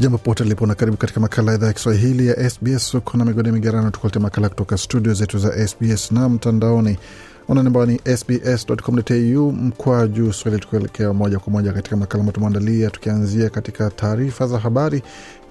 Jambo pote lipo na karibu katika makala idhaa ya Kiswahili ya SBS. Uko na migode migerano, tukuletea makala kutoka studio zetu za SBS na mtandaoni unanambao ni sbs.com.au mkwa juu swahili, tukuelekea moja kwa moja katika makala ambayo tumeandalia, tukianzia katika taarifa za habari,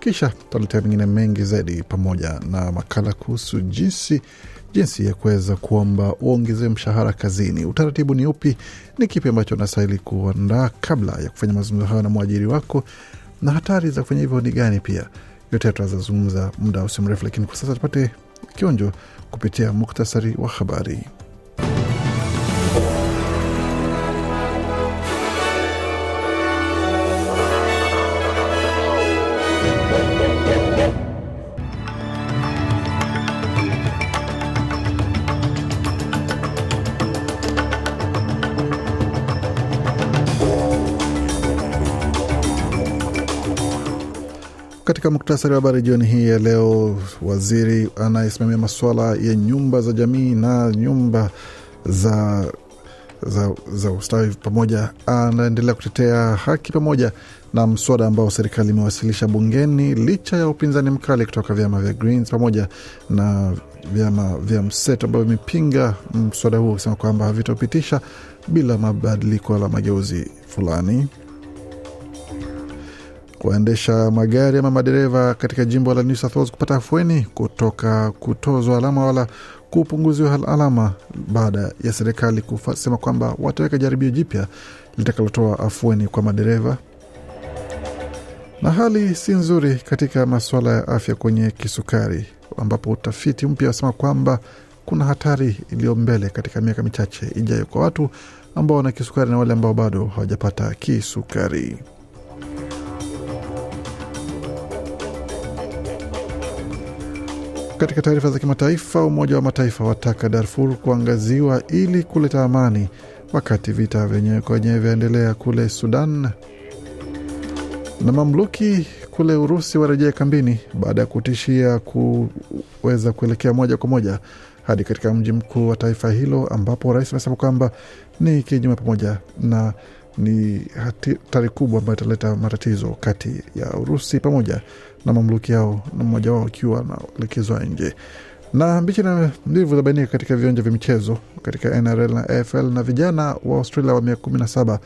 kisha tutaletea mengine mengi zaidi, pamoja na makala kuhusu jinsi jinsi ya kuweza kuomba uongezee mshahara kazini. Utaratibu ni upi? Ni kipi ambacho unastahili kuandaa kabla ya kufanya mazungumzo hayo na mwajiri wako na hatari za kufanya hivyo ni gani? Pia yote tutazazungumza muda usio mrefu, lakini kwa sasa tupate kionjo kupitia muktasari wa habari. Katika muktasari wa habari jioni hii ya leo, waziri anayesimamia masuala ya nyumba za jamii na nyumba za za, za ustawi pamoja anaendelea kutetea haki pamoja na mswada ambao serikali imewasilisha bungeni licha ya upinzani mkali kutoka vyama vya Greens pamoja na vyama vya mseto ambavyo vimepinga mswada huo ukisema kwamba havitopitisha bila mabadiliko wala mageuzi fulani. Waendesha magari ama madereva katika jimbo la New South Wales kupata afueni kutoka kutozwa alama wala kupunguziwa alama baada ya serikali kusema kwamba wataweka jaribio jipya litakalotoa afueni kwa madereva. Na hali si nzuri katika masuala ya afya kwenye kisukari, ambapo utafiti mpya wasema kwamba kuna hatari iliyo mbele katika miaka michache ijayo kwa watu ambao wana kisukari na wale ambao bado hawajapata kisukari. Katika taarifa za kimataifa, Umoja wa Mataifa wataka Darfur kuangaziwa ili kuleta amani, wakati vita vyenyewe kwa vyaendelea kule Sudan. Na mamluki kule Urusi warejea kambini baada ya kutishia kuweza kuelekea moja kwa moja hadi katika mji mkuu wa taifa hilo, ambapo rais amesema kwamba ni kinyume pamoja na ni hatari kubwa ambayo italeta matatizo kati ya Urusi pamoja na mamluki yao na mmoja wao akiwa anaelekezwa nje. Na mbichi na mbivu zabainika katika viwanja vya michezo katika NRL na AFL, na vijana wa Australia wa miaka kumi na saba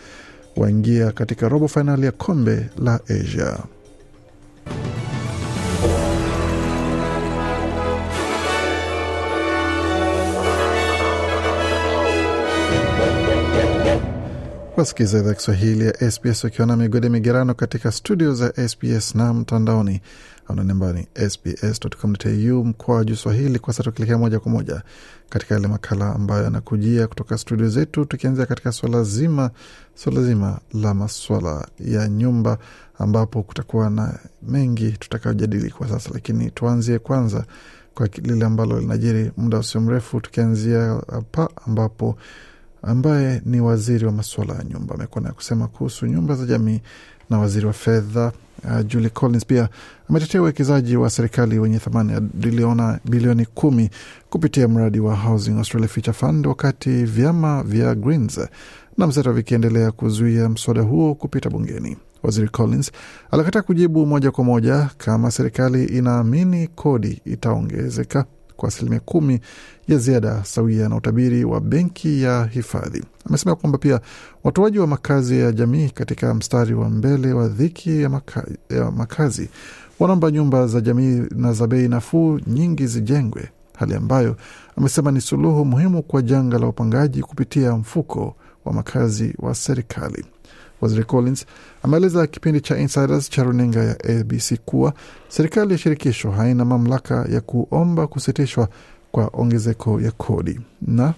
waingia katika robo fainali ya kombe la Asia. Wasikiza idhaa Kiswahili ya SBS wakiwa na migode migerano katika studio za SBS na mtandaoni ananembani sbs.com.au mkoa juu Swahili. Kwa sasa tukielekea moja kwa moja katika yale makala ambayo yanakujia kutoka studio zetu, tukianzia katika swala zima swala zima la maswala ya nyumba, ambapo kutakuwa na mengi tutakayojadili kwa sasa, lakini tuanzie kwanza kwa lile ambalo linajiri muda usio mrefu, tukianzia hapa ambapo ambaye ni waziri wa masuala ya nyumba. Amekuwa na kusema kuhusu nyumba za jamii, na waziri wa fedha uh, Julie Collins. Pia ametetea uwekezaji wa serikali wenye thamani ya biliona bilioni kumi kupitia mradi wa Housing Australia Future Fund, wakati vyama vya Greens na mseto vikiendelea kuzuia mswada huo kupita bungeni. Waziri Collins alikataa kujibu moja kwa moja kama serikali inaamini kodi itaongezeka kwa asilimia kumi ya ziada sawia na utabiri wa benki ya hifadhi. Amesema kwamba pia watoaji wa makazi ya jamii katika mstari wa mbele wa dhiki ya, maka, ya makazi wanaomba nyumba za jamii na za bei nafuu nyingi zijengwe, hali ambayo amesema ni suluhu muhimu kwa janga la upangaji kupitia mfuko wa makazi wa serikali. Waziri Collins ameeleza kipindi cha Insiders cha runinga ya ABC kuwa serikali ya shirikisho haina mamlaka ya kuomba kusitishwa kwa ongezeko ya kodi na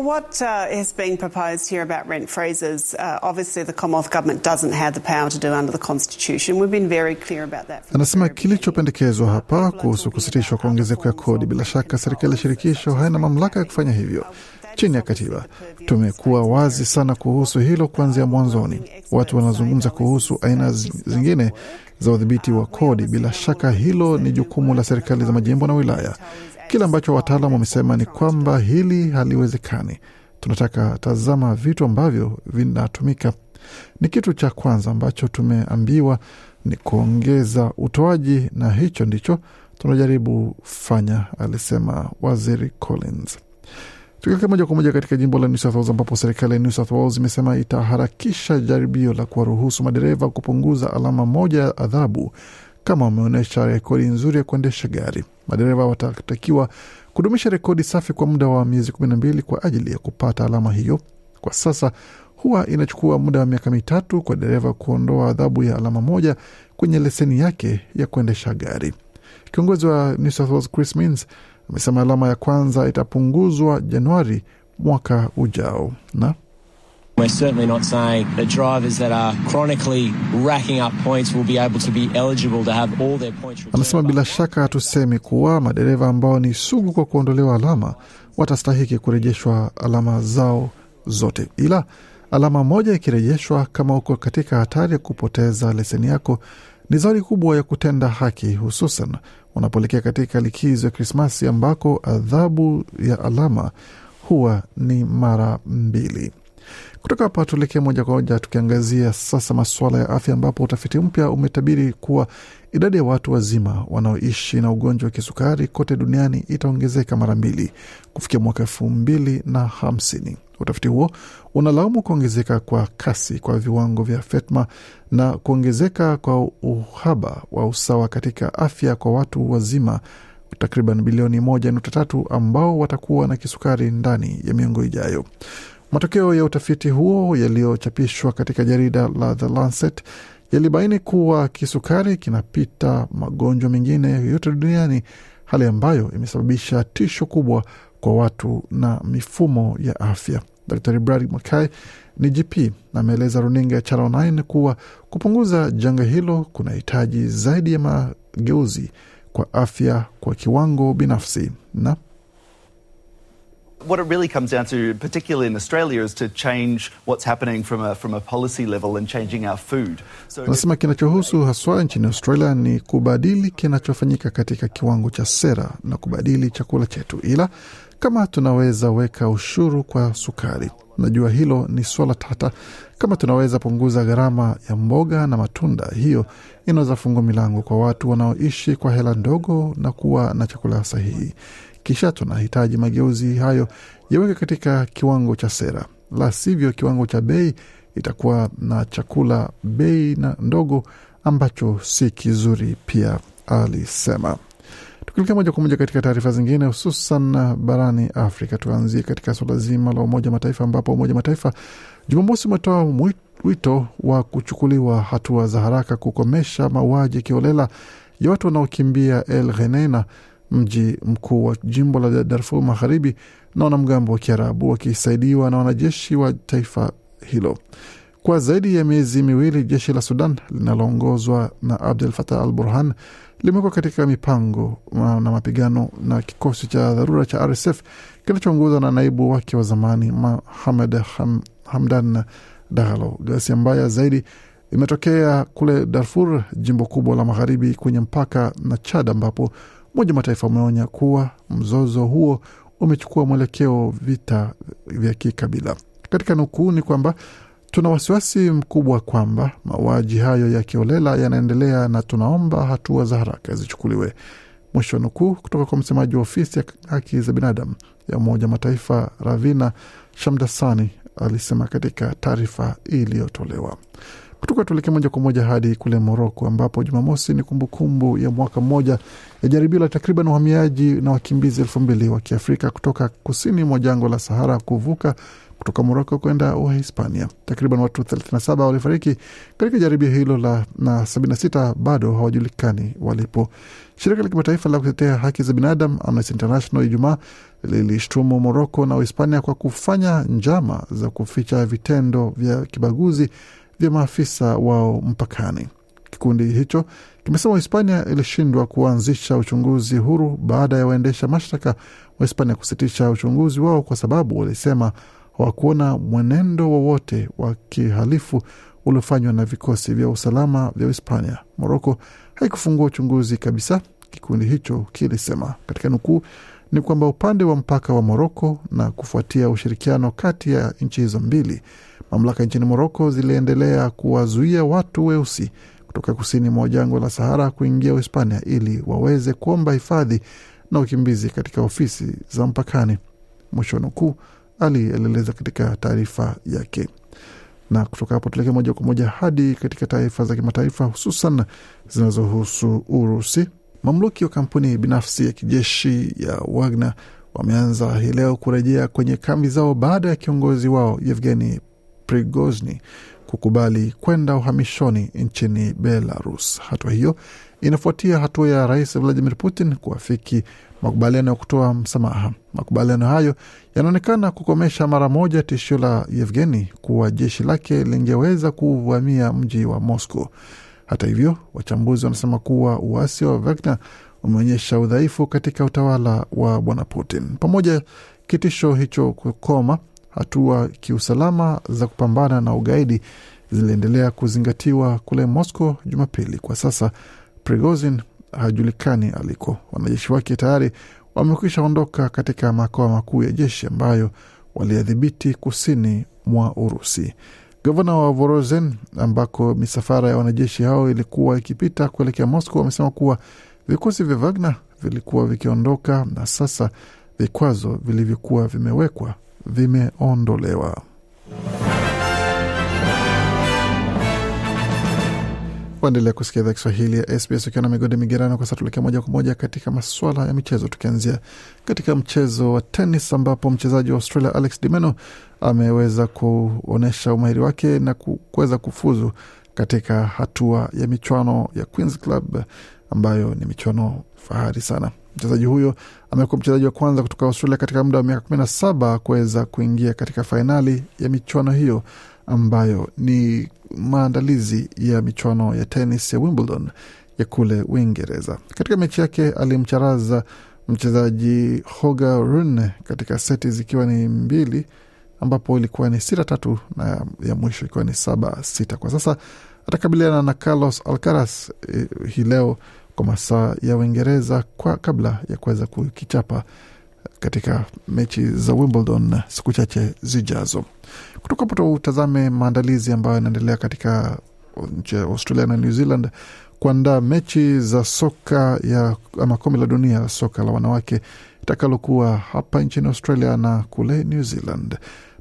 What uh, is being proposed here about rent freezes, uh, obviously the Commonwealth Government doesn't have the power to do under the Constitution. We've been very clear about that. Anasema kilichopendekezwa hapa kuhusu kusitishwa kwa ongezeko ya kodi, bila shaka serikali ya shirikisho haina mamlaka ya kufanya hivyo chini ya katiba. Tumekuwa wazi sana kuhusu hilo kuanzia mwanzoni. Watu wanazungumza kuhusu aina zingine za udhibiti wa kodi. Bila shaka hilo ni jukumu la serikali za majimbo na wilaya. Kile ambacho wataalam wamesema ni kwamba hili haliwezekani. Tunataka tazama vitu ambavyo vinatumika. Ni kitu cha kwanza ambacho tumeambiwa ni kuongeza utoaji, na hicho ndicho tunajaribu fanya, alisema waziri Collins. Tukielekea moja kwa moja katika jimbo la New South Wales ambapo serikali ya New South Wales imesema itaharakisha jaribio la kuwaruhusu madereva kupunguza alama moja ya adhabu kama wameonyesha rekodi nzuri ya kuendesha gari. Madereva watatakiwa kudumisha rekodi safi kwa muda wa miezi kumi na mbili kwa ajili ya kupata alama hiyo. Kwa sasa huwa inachukua muda wa miaka mitatu kwa dereva kuondoa adhabu ya alama moja kwenye leseni yake ya kuendesha gari. Kiongozi wa New South Wales Chris Minns amesema alama ya kwanza itapunguzwa Januari mwaka ujao na We're certainly not saying that drivers that are chronically racking up points will be able to be eligible to have all their points returned. Anasema bila shaka hatusemi kuwa madereva ambao ni sugu kwa kuondolewa alama watastahiki kurejeshwa alama zao zote, ila alama moja ikirejeshwa, kama uko katika hatari ya kupoteza leseni yako, ni zawadi kubwa ya kutenda haki, hususan unapoelekea katika likizo ya Krismasi ambako adhabu ya alama huwa ni mara mbili. Kutoka hapa tuelekee moja kwa moja tukiangazia sasa masuala ya afya, ambapo utafiti mpya umetabiri kuwa idadi ya watu wazima wanaoishi na ugonjwa wa kisukari kote duniani itaongezeka mara mbili kufikia mwaka elfu mbili na hamsini. Utafiti huo unalaumu kuongezeka kwa kasi kwa viwango vya fetma na kuongezeka kwa uhaba wa usawa katika afya kwa watu wazima takriban bilioni moja nukta tatu ambao watakuwa na kisukari ndani ya miongo ijayo. Matokeo ya utafiti huo yaliyochapishwa katika jarida la The Lancet yalibaini kuwa kisukari kinapita magonjwa mengine yoyote duniani, hali ambayo imesababisha tisho kubwa kwa watu na mifumo ya afya. Dr Brad mckay ni GP na ameeleza runinga ya Channel 9 kuwa kupunguza janga hilo kunahitaji zaidi ya mageuzi kwa afya kwa kiwango binafsi na What it really comes down to, particularly in Australia, is to change what's happening from a, from a policy level and changing our food. So Anasema kinachohusu haswa nchini Australia ni kubadili kinachofanyika katika kiwango cha sera na kubadili chakula chetu, ila kama tunaweza weka ushuru kwa sukari, najua hilo ni swala tata. Kama tunaweza punguza gharama ya mboga na matunda, hiyo inaweza fungua milango kwa watu wanaoishi kwa hela ndogo na kuwa na chakula sahihi. Kisha tunahitaji mageuzi hayo yaweke katika kiwango cha sera, la sivyo kiwango cha bei itakuwa na chakula bei na ndogo ambacho si kizuri pia, alisema. Tukielekea moja kwa moja katika taarifa zingine, hususan barani Afrika, tuanzie katika suala zima la Umoja wa Mataifa ambapo Umoja wa Mataifa Jumamosi umetoa wito wa kuchukuliwa hatua za haraka kukomesha mauaji kiolela ya watu wanaokimbia El Geneina, mji mkuu wa jimbo la Darfur Magharibi, na wanamgambo wa Kiarabu wakisaidiwa na wanajeshi wa taifa hilo. Kwa zaidi ya miezi miwili jeshi la Sudan linaloongozwa na Abdel Fattah al Burhan limekuwa katika mipango na mapigano na kikosi cha dharura cha RSF kinachoongozwa na naibu wake wa zamani Mohamed Ham, Hamdan Dagalo. Ghasia mbaya zaidi imetokea kule Darfur, jimbo kubwa la magharibi kwenye mpaka na Chad, ambapo Umoja wa Mataifa umeonya kuwa mzozo huo umechukua mwelekeo vita vya kikabila. Katika nukuu ni kwamba tuna wasiwasi mkubwa kwamba mauaji hayo ya kiolela yanaendelea na tunaomba hatua za haraka zichukuliwe. Mwisho wa nukuu kutoka kwa msemaji wa ofisi ya haki za binadamu ya Umoja Mataifa Ravina Shamdasani alisema katika taarifa iliyotolewa. Kutoka tuelekee moja kwa moja hadi kule Moroko, ambapo Jumamosi ni kumbukumbu ya mwaka mmoja ya jaribio la takriban wahamiaji na wakimbizi elfu mbili wa Kiafrika kutoka kusini mwa jangwa la Sahara kuvuka kutoka Moroko kwenda Uhispania. Takriban watu 37 walifariki katika jaribio hilo la, na 76 bado hawajulikani walipo. Shirika la kimataifa la kutetea haki za binadamu Amnesty International Ijumaa lilishtumu Moroko na Uhispania kwa kufanya njama za kuficha vitendo vya kibaguzi vya maafisa wao mpakani. Kikundi hicho kimesema Uhispania ilishindwa kuanzisha uchunguzi huru baada ya waendesha mashtaka wa Hispania kusitisha uchunguzi wao kwa sababu walisema hawakuona mwenendo wowote wa kihalifu uliofanywa na vikosi vya usalama vya Hispania. Moroko haikufungua uchunguzi kabisa, kikundi hicho kilisema. Katika nukuu ni kwamba upande wa mpaka wa Moroko na kufuatia ushirikiano kati ya nchi hizo mbili, mamlaka nchini Moroko ziliendelea kuwazuia watu weusi kutoka kusini mwa jangwa la Sahara kuingia Uhispania ili waweze kuomba hifadhi na ukimbizi katika ofisi za mpakani, mwisho nukuu, Ali alieleza katika taarifa yake. Na kutoka hapo tuelekee moja kwa moja hadi katika taarifa za kimataifa, hususan zinazohusu Urusi. Mamluki wa kampuni binafsi ya kijeshi ya Wagner wameanza hii leo kurejea kwenye kambi zao baada ya kiongozi wao Yevgeni Prigozhin kukubali kwenda uhamishoni nchini Belarus. Hatua hiyo inafuatia hatua ya rais Vladimir Putin kuafiki makubaliano ya kutoa msamaha. Makubaliano hayo yanaonekana kukomesha mara moja tishio la Yevgeni kuwa jeshi lake lingeweza kuvamia mji wa Moscow. Hata hivyo, wachambuzi wanasema kuwa uasi wa Wagner umeonyesha udhaifu katika utawala wa bwana Putin. Pamoja kitisho hicho kukoma, hatua kiusalama za kupambana na ugaidi ziliendelea kuzingatiwa kule Moscow Jumapili. Kwa sasa Prigozhin hajulikani aliko. Wanajeshi wake tayari wamekwisha ondoka katika makao makuu ya jeshi ambayo waliyadhibiti kusini mwa Urusi. Gavana wa Vorozen ambako misafara ya wanajeshi hao ilikuwa ikipita kuelekea Moscow wamesema kuwa vikosi vya Wagner vilikuwa vikiondoka na sasa vikwazo vilivyokuwa vimewekwa vimeondolewa. Waendelea kusikia idhaa Kiswahili ya SBS ukiwa na migode migerano. Kwa sasa tuelekea moja kwa moja katika maswala ya michezo, tukianzia katika mchezo wa tenis ambapo mchezaji wa Australia Alex Minaur ameweza kuonyesha umahiri wake na kuweza kufuzu katika hatua ya michuano ya Queens Club ambayo ni michuano fahari sana. Mchezaji huyo amekuwa mchezaji wa kwanza kutoka Australia katika muda wa miaka kumi na saba kuweza kuingia katika fainali ya michuano hiyo ambayo ni maandalizi ya michuano ya tenis ya Wimbledon ya kule Uingereza. Katika mechi yake alimcharaza mchezaji Holger Rune katika seti zikiwa ni mbili, ambapo ilikuwa ni sita tatu na ya mwisho ikiwa ni saba sita. Kwa sasa atakabiliana na Carlos Alcaraz eh, hii leo kwa masaa ya Uingereza kwa kabla ya kuweza kukichapa katika mechi za Wimbledon siku chache zijazo. Kutoka hapo tutazame maandalizi ambayo yanaendelea katika nchi ya Australia na New Zealand kuandaa mechi za soka ya ama kombe la dunia soka la wanawake itakalokuwa hapa nchini Australia na kule New Zealand.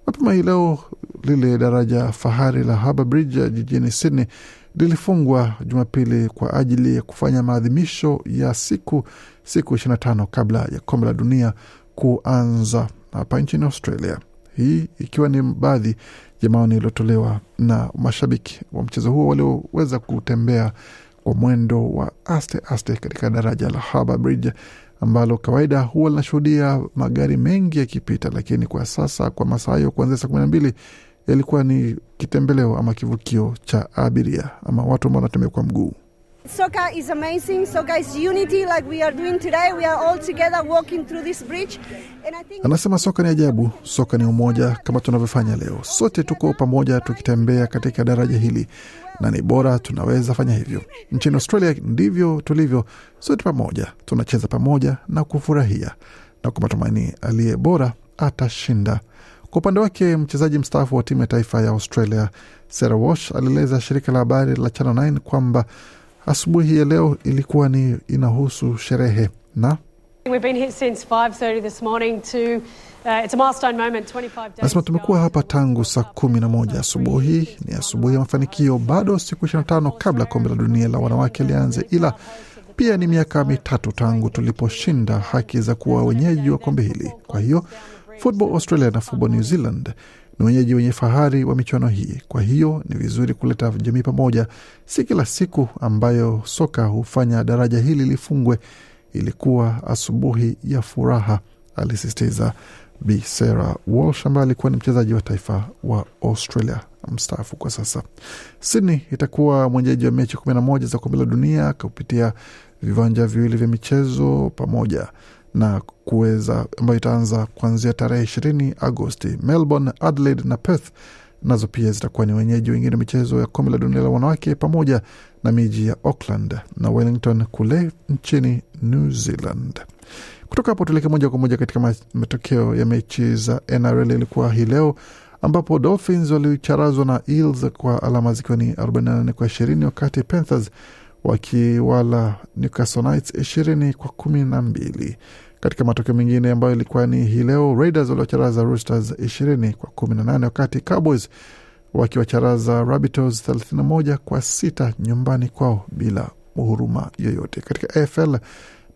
Mapema hii leo lile daraja fahari la Harbour Bridge jijini Sydney lilifungwa Jumapili kwa ajili ya kufanya maadhimisho ya siku siku 25 kabla ya kombe la dunia kuanza hapa nchini Australia. Hii ikiwa ni baadhi ya maoni yaliyotolewa na mashabiki wa mchezo huo walioweza kutembea kwa mwendo wa aste aste katika daraja la Harbour Bridge ambalo kawaida huwa linashuhudia magari mengi yakipita, lakini kwa sasa kwa masaa hayo kuanzia saa kumi na mbili yalikuwa ni kitembeleo ama kivukio cha abiria ama watu ambao wanatembea kwa mguu. Soka is amazing. Soka is unity like we are doing today. We are all together walking through this bridge. And I think Anasema soka ni ajabu, soka ni umoja, kama tunavyofanya leo. Sote tuko pamoja tukitembea katika daraja hili, na ni bora tunaweza fanya hivyo. Nchini Australia ndivyo tulivyo, sote pamoja tunacheza pamoja na kufurahia, na kwa matumaini aliye bora atashinda. Kwa upande wake mchezaji mstaafu wa timu ya taifa ya Australia Sarah Walsh alieleza shirika la habari la Channel 9 kwamba asubuhi ya leo ilikuwa ni inahusu sherehe na We've been here since 5:30 this morning to Uh, it's a milestone moment, 25 days Nasema tumekuwa hapa tangu saa kumi na moja asubuhi. Ni asubuhi ya mafanikio, bado siku 25 kabla kombe la dunia la wanawake lianze, ila pia ni miaka mitatu tangu tuliposhinda haki za kuwa wenyeji wa kombe hili. Kwa hiyo Football Australia na Football New Zealand ni wenyeji wenye fahari wa michuano hii. Kwa hiyo ni vizuri kuleta jamii pamoja, si kila siku ambayo soka hufanya daraja hili lifungwe. Ilikuwa asubuhi ya furaha, alisisitiza Bi Sarah Walsh ambaye alikuwa ni mchezaji wa taifa wa Australia mstaafu kwa sasa. Sydney itakuwa mwenyeji wa mechi kumi na moja za kombe la dunia kupitia viwanja viwili vya michezo pamoja na kuweza ambayo itaanza kuanzia tarehe ishirini Agosti. Melbourne, Adelaide na Perth nazo pia zitakuwa ni wenyeji wengine michezo ya kombe la dunia la wanawake pamoja na miji ya Auckland na Wellington kule nchini New Zealand. Kutoka hapo tuelekee moja kwa moja katika matokeo ya mechi za NRL ilikuwa hii leo ambapo Dolphins walicharazwa na Eels kwa alama zikiwa ni 48 kwa 20 wakati Panthers wakiwala Newcastle Knights 20 kwa kumi na mbili. Katika matokeo mengine ambayo ilikuwa ni hii leo, Raiders waliwacharaza Roosters 20 kwa 18 wakati Cowboys wakiwacharaza Rabbitohs 31 kwa sita nyumbani kwao bila huruma yoyote. Katika AFL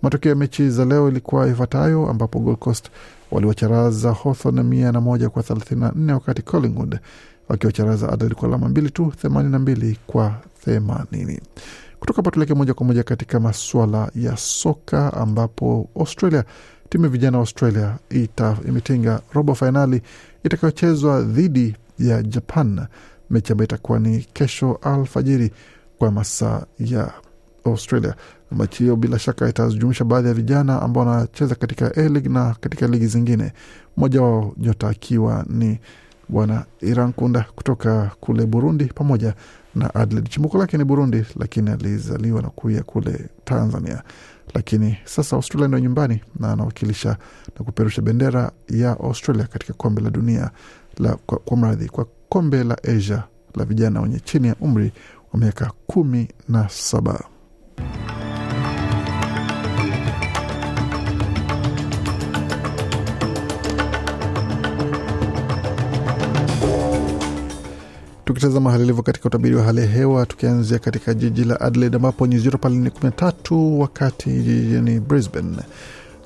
matokeo ya mechi za leo ilikuwa ifuatayo, ambapo Gold Coast waliwacharaza Hawthorn mia na moja kwa 34 wakati Collingwood wakiwacharaza Adelaide kwa alama mbili tu 82 kwa 80. Kutoka hapa tuelekee moja kwa moja katika masuala ya soka ambapo Australia, timu ya vijana Australia ita, imetinga robo fainali itakayochezwa dhidi ya Japan, mechi ambayo itakuwa ni kesho alfajiri kwa masaa ya Australia. Mechi hiyo bila shaka itajumuisha baadhi ya vijana ambao wanacheza katika A-League na katika ligi zingine, mmoja wao nyota akiwa ni bwana Iran Kunda kutoka kule Burundi pamoja na Adelaide. Chimbuko lake ni Burundi, lakini alizaliwa na kuia kule Tanzania, lakini sasa Australia ndio nyumbani na anawakilisha na kuperusha bendera ya Australia katika kombe la dunia la, kwa, kwa mradhi kwa kombe la Asia la vijana wenye chini ya umri wa miaka kumi na saba. Tukitazama hali ilivyo katika utabiri wa hali ya hewa, tukianzia katika jiji la Adelaide ambapo nyuzi joto pale ni 13, wakati jijini Brisbane.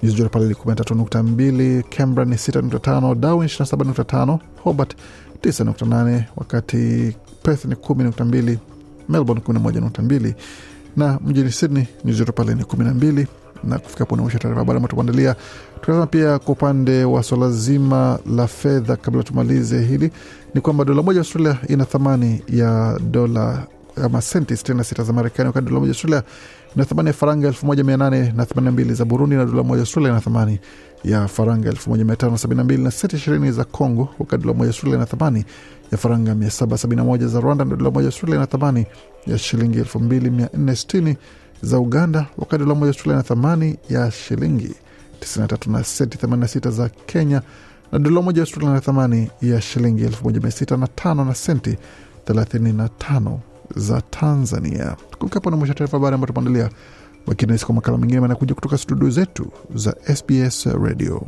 Nyuzi joto pale ni 13.2, Canberra ni 6.5, Darwin 27.5, Hobart 9.8, wakati Perth ni 10.2, Melbourne 11.2 na mjini Sydney nyuzi joto pale ni 12 na kufika hapo nausha taarifa habari ambayo tumeandalia. Tutazama pia kwa upande wa swala zima la fedha. Kabla tumalize hili, ni kwamba dola moja Australia ina thamani ya dola ama senti 66 za Marekani, wakati dola moja Australia ina thamani ya faranga 1882 za Burundi, na dola moja Australia ina thamani ya faranga 1572 na senti 20 za Congo, wakati dola moja Australia ina thamani ya faranga 771 za Rwanda, na dola moja Australia ina thamani ya shilingi 2460 za Uganda, wakati dola moja Australia na thamani ya shilingi 93 na senti 86 za Kenya, na dola moja Australia na thamani ya shilingi 1605 na senti 35 za Tanzania. Kufikapo na mwisho taarifa habari ambayo tumeandalia, wakina kwa makala mengine manakuja kutoka studio zetu za SBS Radio.